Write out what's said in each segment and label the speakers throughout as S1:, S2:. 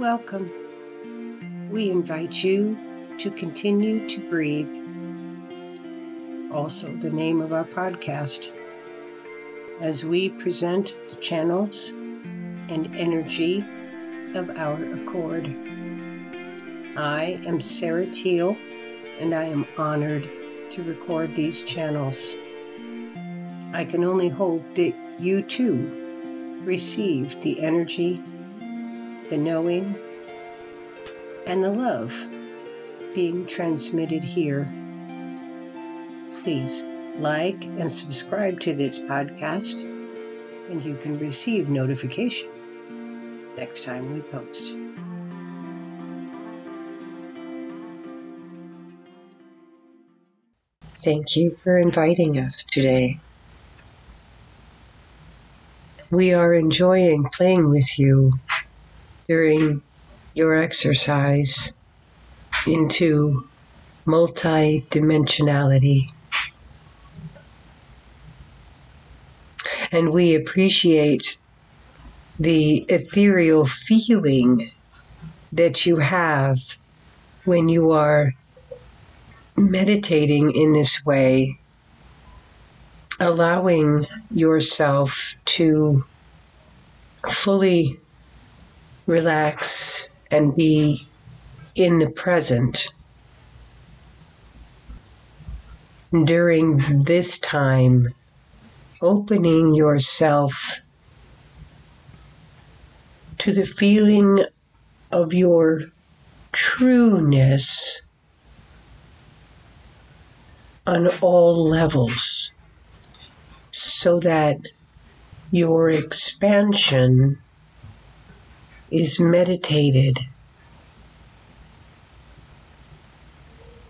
S1: Welcome. We invite you to continue to breathe. Also, the name of our podcast. As we present the channels and energy of our accord. I am Sarah Teal, and I am honored to record these channels. I can only hope that you too receive the energy, the knowing, and the love being transmitted here. Please like and subscribe to this podcast, and you can receive notifications next time we post. Thank you for inviting us today. We are enjoying playing with you during your exercise into multidimensionality. And we appreciate the ethereal feeling that you have when you are meditating in this way allowing yourself to fully relax and be in the present. During this time, opening yourself to the feeling of your trueness on all levels so that your expansion is meditated.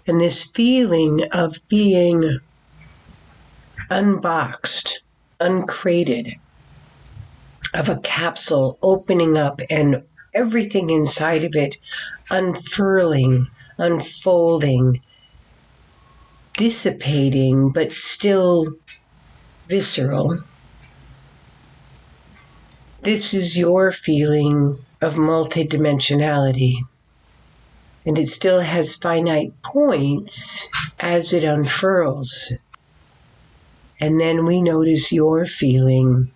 S1: And this feeling of being unboxed, uncrated, of a capsule opening up and everything inside of it unfurling, unfolding, dissipating, but still visceral. This is your feeling of multidimensionality. And it still has finite points as it unfurls. And then we notice your feeling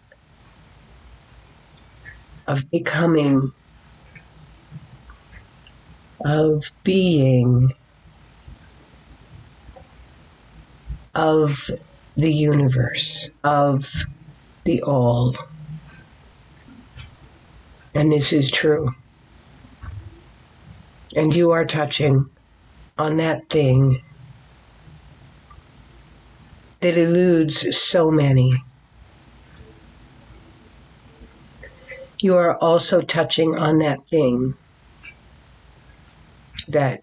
S1: of becoming, of being, of the universe, of the all. And this is true. And you are touching on that thing that eludes so many. You are also touching on that thing that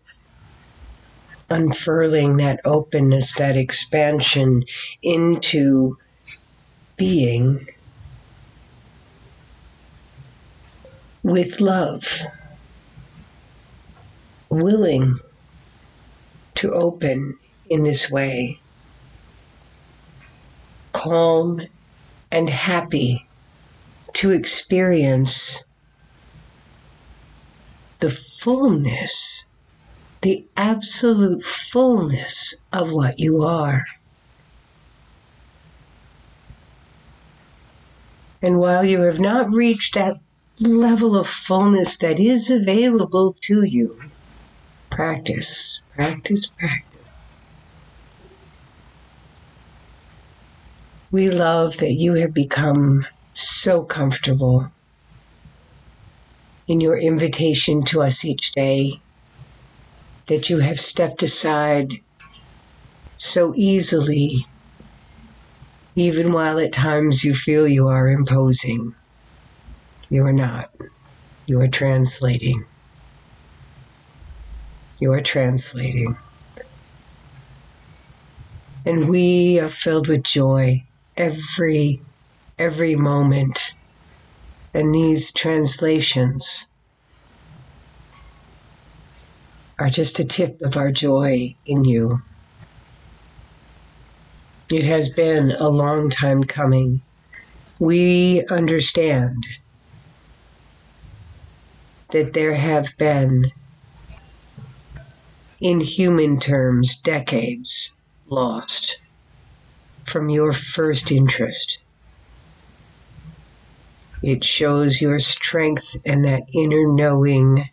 S1: unfurling that openness, that expansion into being with love, willing to open in this way, calm and happy to experience the fullness the absolute fullness of what you are. And while you have not reached that level of fullness that is available to you, practice, practice, practice. We love that you have become so comfortable in your invitation to us each day that you have stepped aside so easily, even while at times you feel you are imposing. You are not. You are translating. You are translating. And we are filled with joy every every moment. And these translations are just a tip of our joy in you. It has been a long time coming. We understand that there have been, in human terms, decades lost from your first interest. It shows your strength and that inner knowing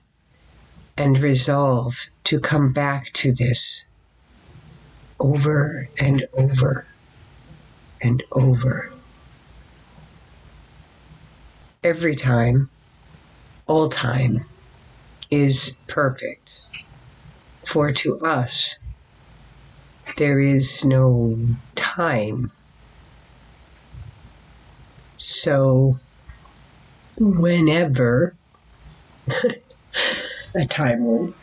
S1: and resolve to come back to this over and over and over. Every time, all time is perfect. For to us, there is no time. So, whenever, a time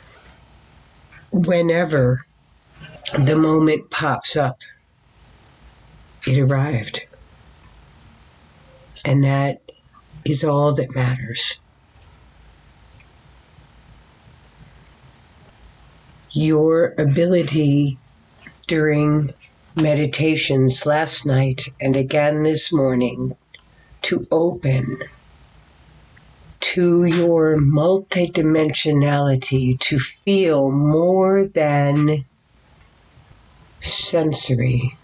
S1: whenever the moment pops up, it arrived. And that is all that matters. Your ability during meditations last night and again this morning to open to your multidimensionality, to feel more than sensory,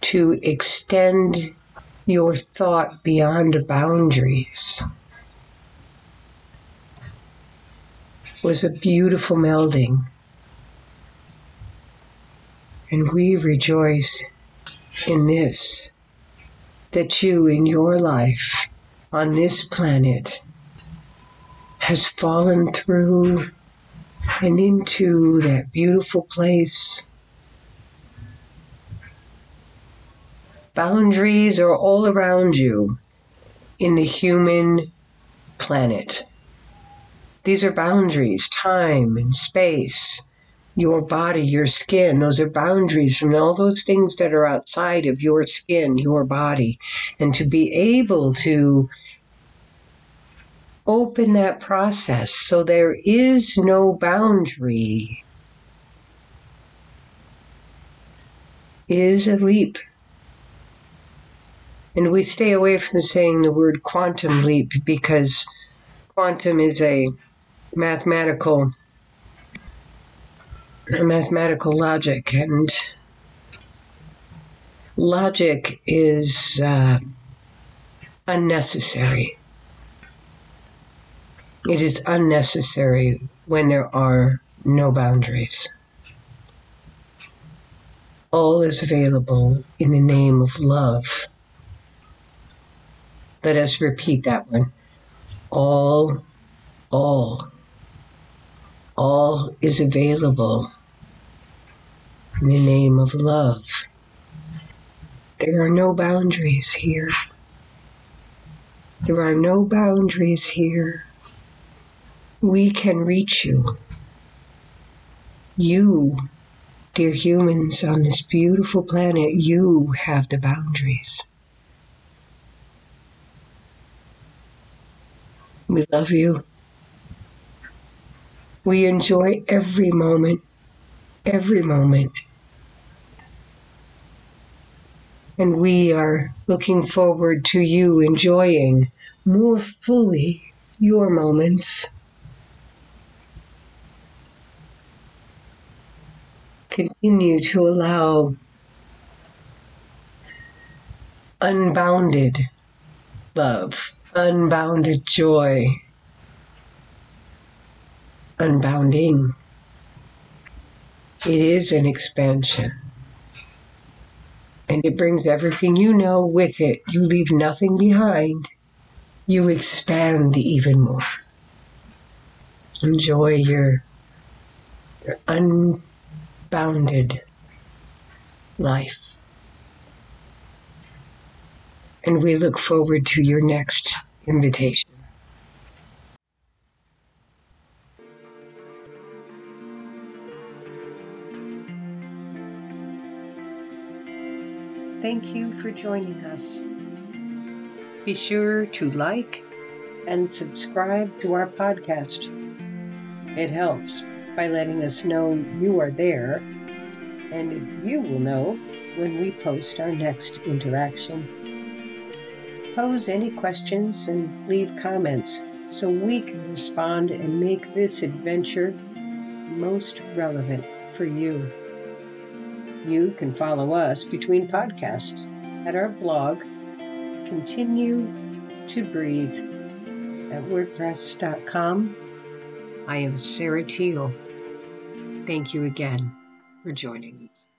S1: to extend your thought beyond boundaries was a beautiful melding. And we rejoice in this that you in your life on this planet has fallen through and into that beautiful place. Boundaries are all around you in the human planet. These are boundaries, time and space your body, your skin. Those are boundaries from all those things that are outside of your skin, your body. And to be able to open that process so there is no boundary is a leap. And we stay away from saying the word quantum leap because quantum is a mathematical mathematical logic, and logic is uh, unnecessary. It is unnecessary when there are no boundaries. All is available in the name of love. Let us repeat that one. All, all, all is available in the name of love. There are no boundaries here. There are no boundaries here. We can reach you. You, dear humans on this beautiful planet, you have the boundaries. We love you. We enjoy every moment, every moment and we are looking forward to you enjoying more fully your moments. Continue to allow unbounded love, unbounded joy, unbounding. It is an expansion and it brings everything you know with it. You leave nothing behind. You expand even more. Enjoy your, your unbounded life. And we look forward to your next invitation. Thank you for joining us. Be sure to like and subscribe to our podcast. It helps by letting us know you are there, and you will know when we post our next interaction. Pose any questions and leave comments so we can respond and make this adventure most relevant for you. You can follow us between podcasts at our blog, Continue to Breathe, at WordPress.com. I am Sarah Teal. Thank you again for joining us.